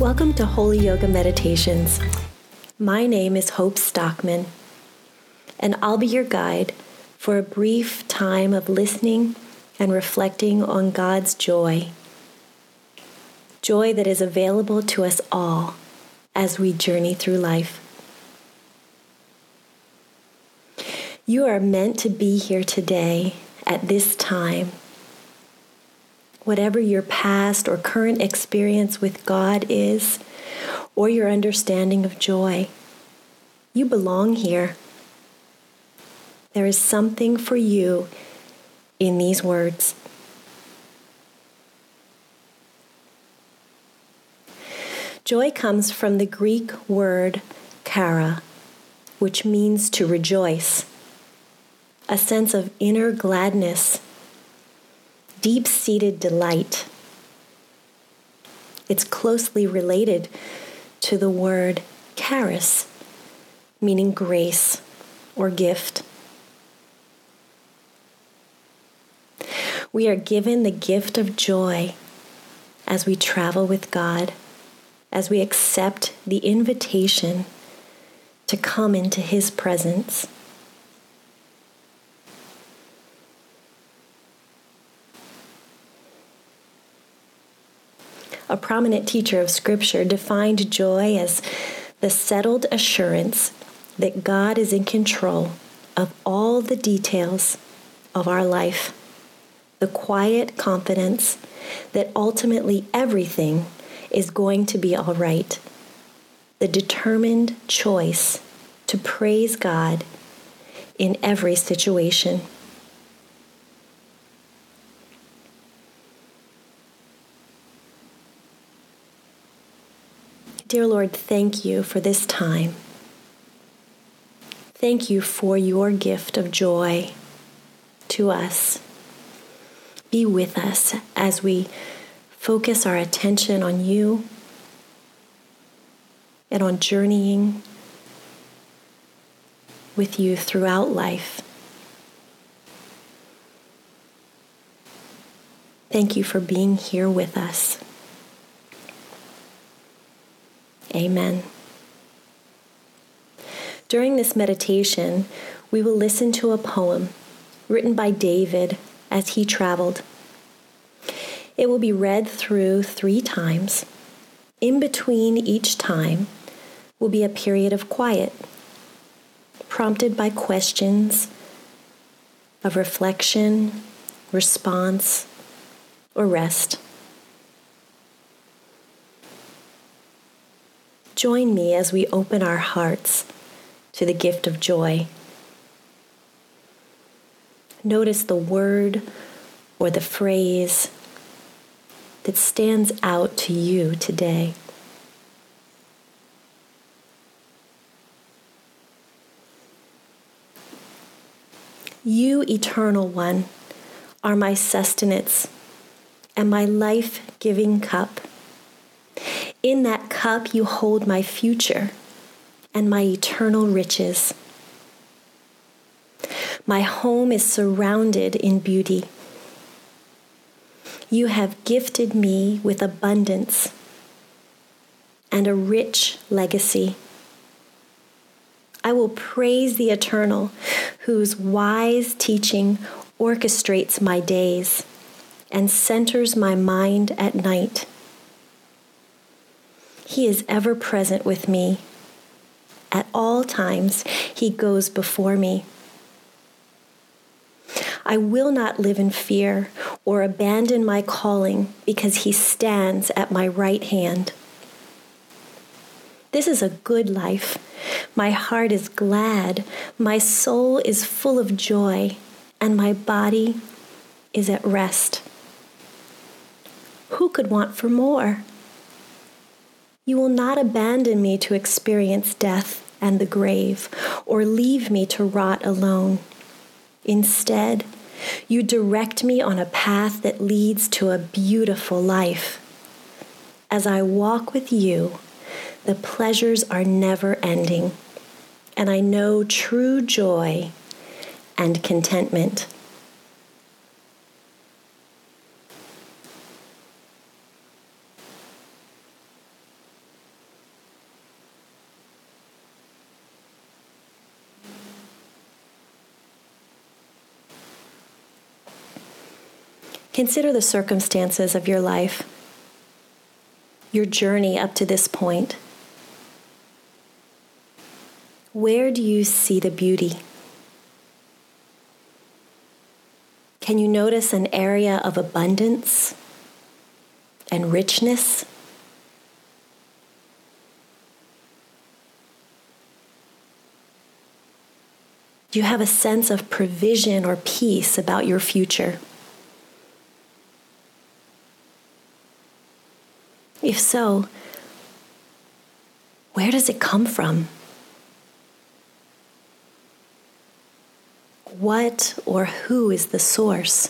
Welcome to Holy Yoga Meditations. My name is Hope Stockman, and I'll be your guide for a brief time of listening and reflecting on God's joy. Joy that is available to us all as we journey through life. You are meant to be here today at this time whatever your past or current experience with God is, or your understanding of joy. You belong here. There is something for you in these words. Joy comes from the Greek word chara, which means to rejoice, a sense of inner gladness deep seated delight. It's closely related to the word charis, meaning grace or gift. We are given the gift of joy as we travel with God, as we accept the invitation to come into His presence. A prominent teacher of Scripture, defined joy as the settled assurance that God is in control of all the details of our life, the quiet confidence that ultimately everything is going to be all right, the determined choice to praise God in every situation. Dear Lord, thank you for this time. Thank you for your gift of joy to us. Be with us as we focus our attention on you and on journeying with you throughout life. Thank you for being here with us. Amen. During this meditation, we will listen to a poem written by David as he traveled. It will be read through three times. In between each time will be a period of quiet, prompted by questions of reflection, response, or rest. Join me as we open our hearts to the gift of joy. Notice the word or the phrase that stands out to you today. You, Eternal One, are my sustenance and my life giving cup. In that cup, you hold my future and my eternal riches. My home is surrounded in beauty. You have gifted me with abundance and a rich legacy. I will praise the Eternal, whose wise teaching orchestrates my days and centers my mind at night. He is ever present with me. At all times, He goes before me. I will not live in fear or abandon my calling because He stands at my right hand. This is a good life. My heart is glad, my soul is full of joy, and my body is at rest. Who could want for more? You will not abandon me to experience death and the grave, or leave me to rot alone. Instead, you direct me on a path that leads to a beautiful life. As I walk with you, the pleasures are never ending, and I know true joy and contentment. Consider the circumstances of your life, your journey up to this point. Where do you see the beauty? Can you notice an area of abundance and richness? Do you have a sense of provision or peace about your future? If so, where does it come from? What or who is the source?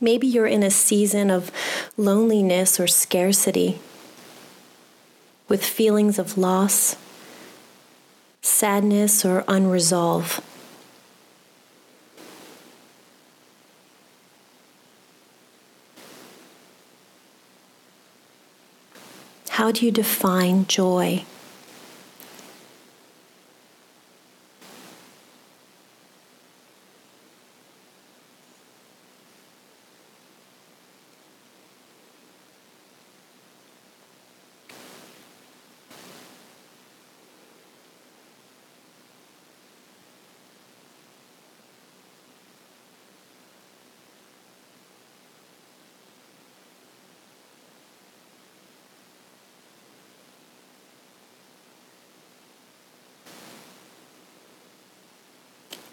Maybe you're in a season of loneliness or scarcity with feelings of loss, sadness, or unresolved. How do you define joy?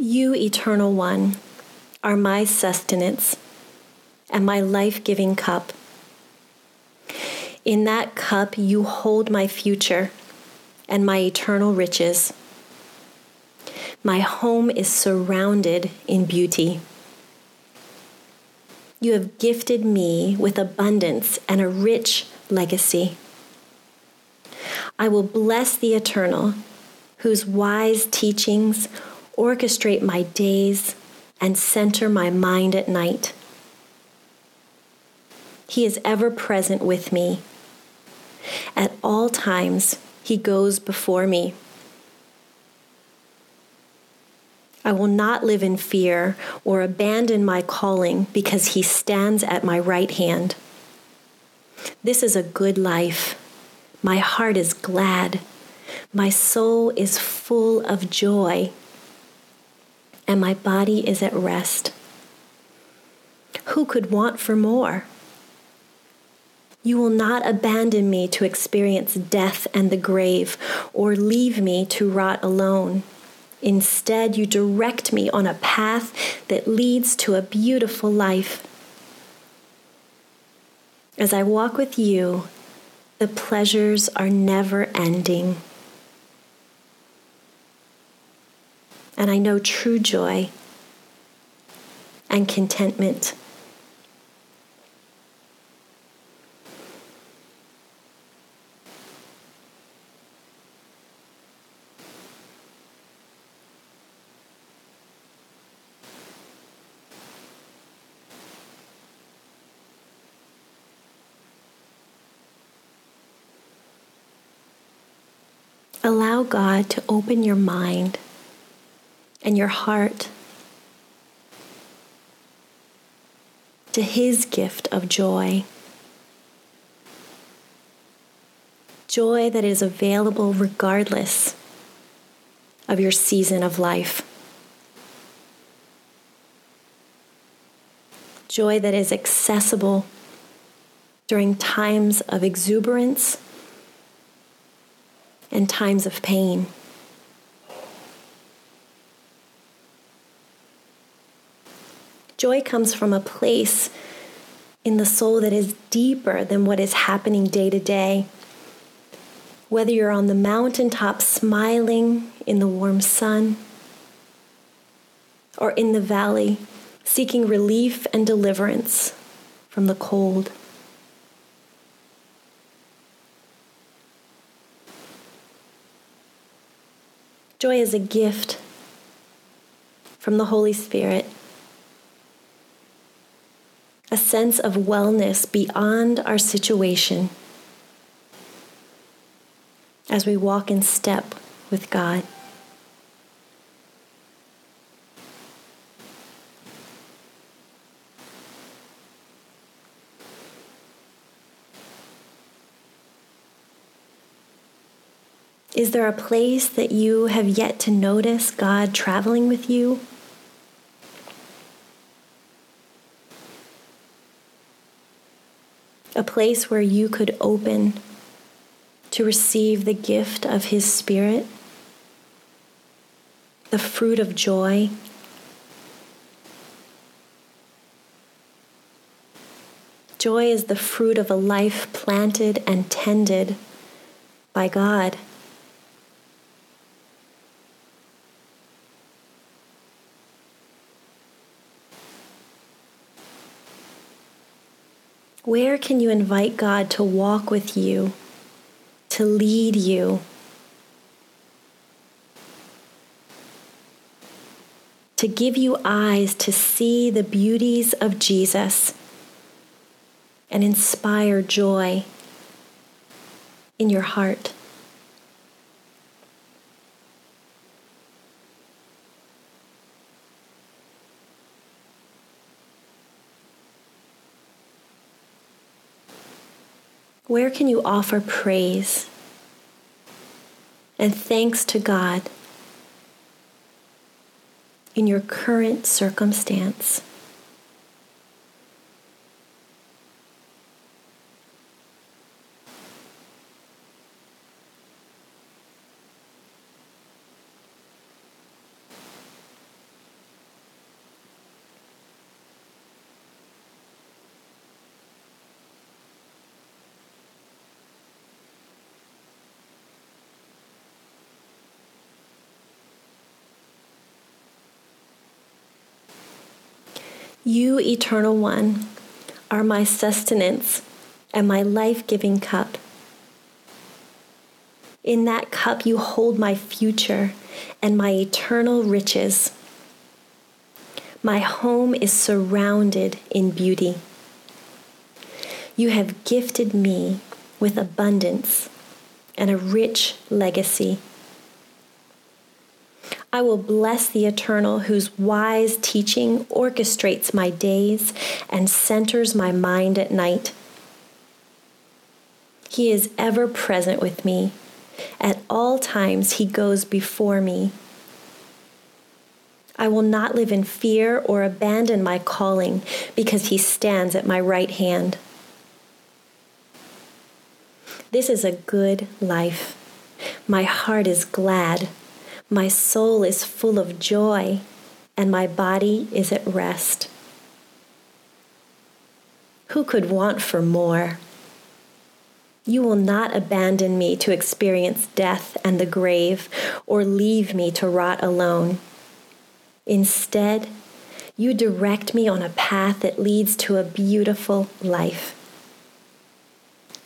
You, Eternal One, are my sustenance and my life giving cup. In that cup, you hold my future and my eternal riches. My home is surrounded in beauty. You have gifted me with abundance and a rich legacy. I will bless the Eternal, whose wise teachings orchestrate my days, and center my mind at night. He is ever present with me. At all times, He goes before me. I will not live in fear or abandon my calling because He stands at my right hand. This is a good life. My heart is glad. My soul is full of joy and my body is at rest. Who could want for more? You will not abandon me to experience death and the grave, or leave me to rot alone. Instead, you direct me on a path that leads to a beautiful life. As I walk with you, the pleasures are never ending. And I know true joy and contentment. Allow God to open your mind and your heart to His gift of joy. Joy that is available regardless of your season of life. Joy that is accessible during times of exuberance and times of pain. Joy comes from a place in the soul that is deeper than what is happening day to day. Whether you're on the mountaintop smiling in the warm sun, or in the valley seeking relief and deliverance from the cold. Joy is a gift from the Holy Spirit a sense of wellness beyond our situation. as we walk in step with God. Is there a place that you have yet to notice God traveling with you? A place where you could open to receive the gift of His Spirit, the fruit of joy. Joy is the fruit of a life planted and tended by God. Where can you invite God to walk with you, to lead you? To give you eyes to see the beauties of Jesus and inspire joy in your heart. Where can you offer praise and thanks to God in your current circumstance? You, Eternal One, are my sustenance and my life giving cup. In that cup, you hold my future and my eternal riches. My home is surrounded in beauty. You have gifted me with abundance and a rich legacy. I will bless the Eternal, whose wise teaching orchestrates my days and centers my mind at night. He is ever present with me. At all times, He goes before me. I will not live in fear or abandon my calling because He stands at my right hand. This is a good life. My heart is glad my soul is full of joy, and my body is at rest. Who could want for more? You will not abandon me to experience death and the grave, or leave me to rot alone. Instead, you direct me on a path that leads to a beautiful life.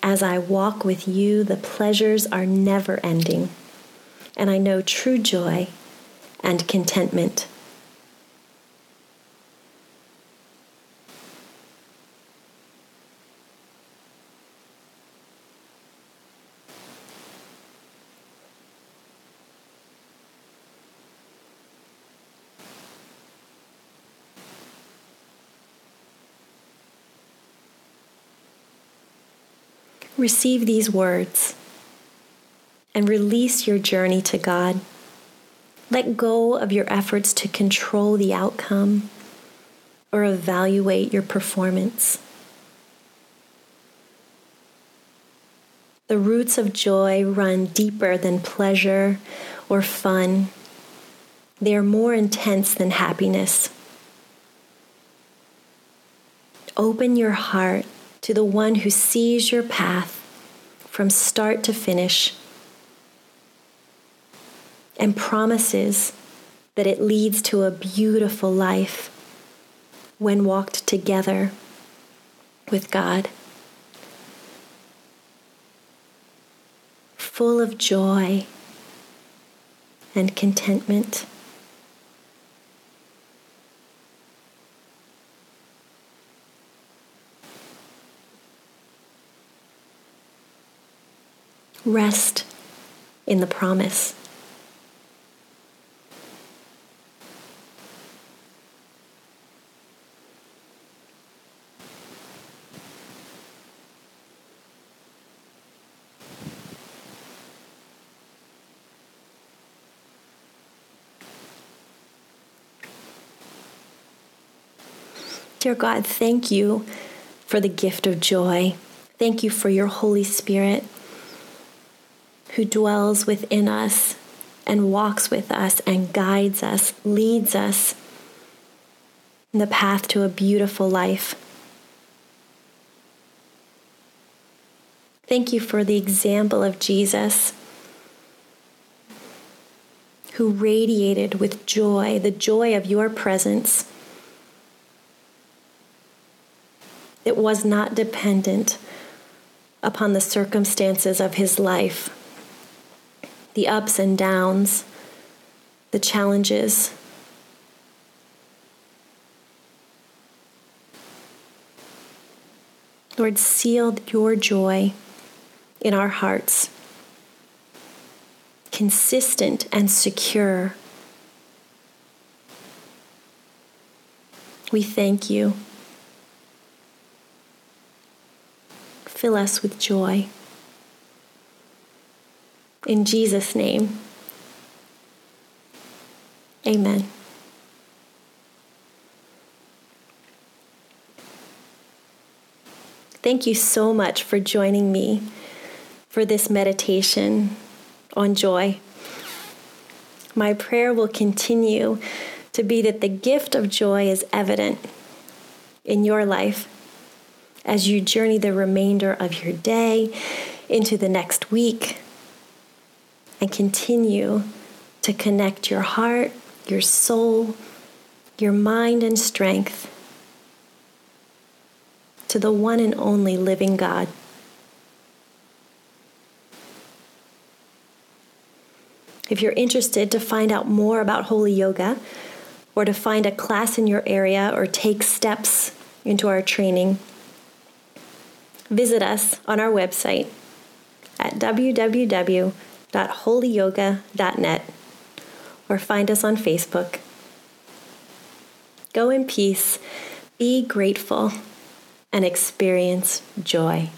As I walk with you, the pleasures are never ending and I know true joy and contentment. Receive these words and release your journey to God. Let go of your efforts to control the outcome or evaluate your performance. The roots of joy run deeper than pleasure or fun. They are more intense than happiness. Open your heart to the one who sees your path from start to finish and promises that it leads to a beautiful life when walked together with God. Full of joy and contentment. Rest in the promise. Dear God, thank you for the gift of joy. Thank you for your Holy Spirit who dwells within us and walks with us and guides us, leads us in the path to a beautiful life. Thank you for the example of Jesus who radiated with joy, the joy of your presence. It was not dependent upon the circumstances of his life, the ups and downs, the challenges. Lord, seal your joy in our hearts, consistent and secure. We thank you. Fill us with joy. In Jesus' name, amen. Thank you so much for joining me for this meditation on joy. My prayer will continue to be that the gift of joy is evident in your life as you journey the remainder of your day into the next week and continue to connect your heart, your soul, your mind, and strength to the one and only living God. If you're interested to find out more about Holy Yoga, or to find a class in your area or take steps into our training, visit us on our website at www.holyyoga.net or find us on Facebook. Go in peace, be grateful, and experience joy.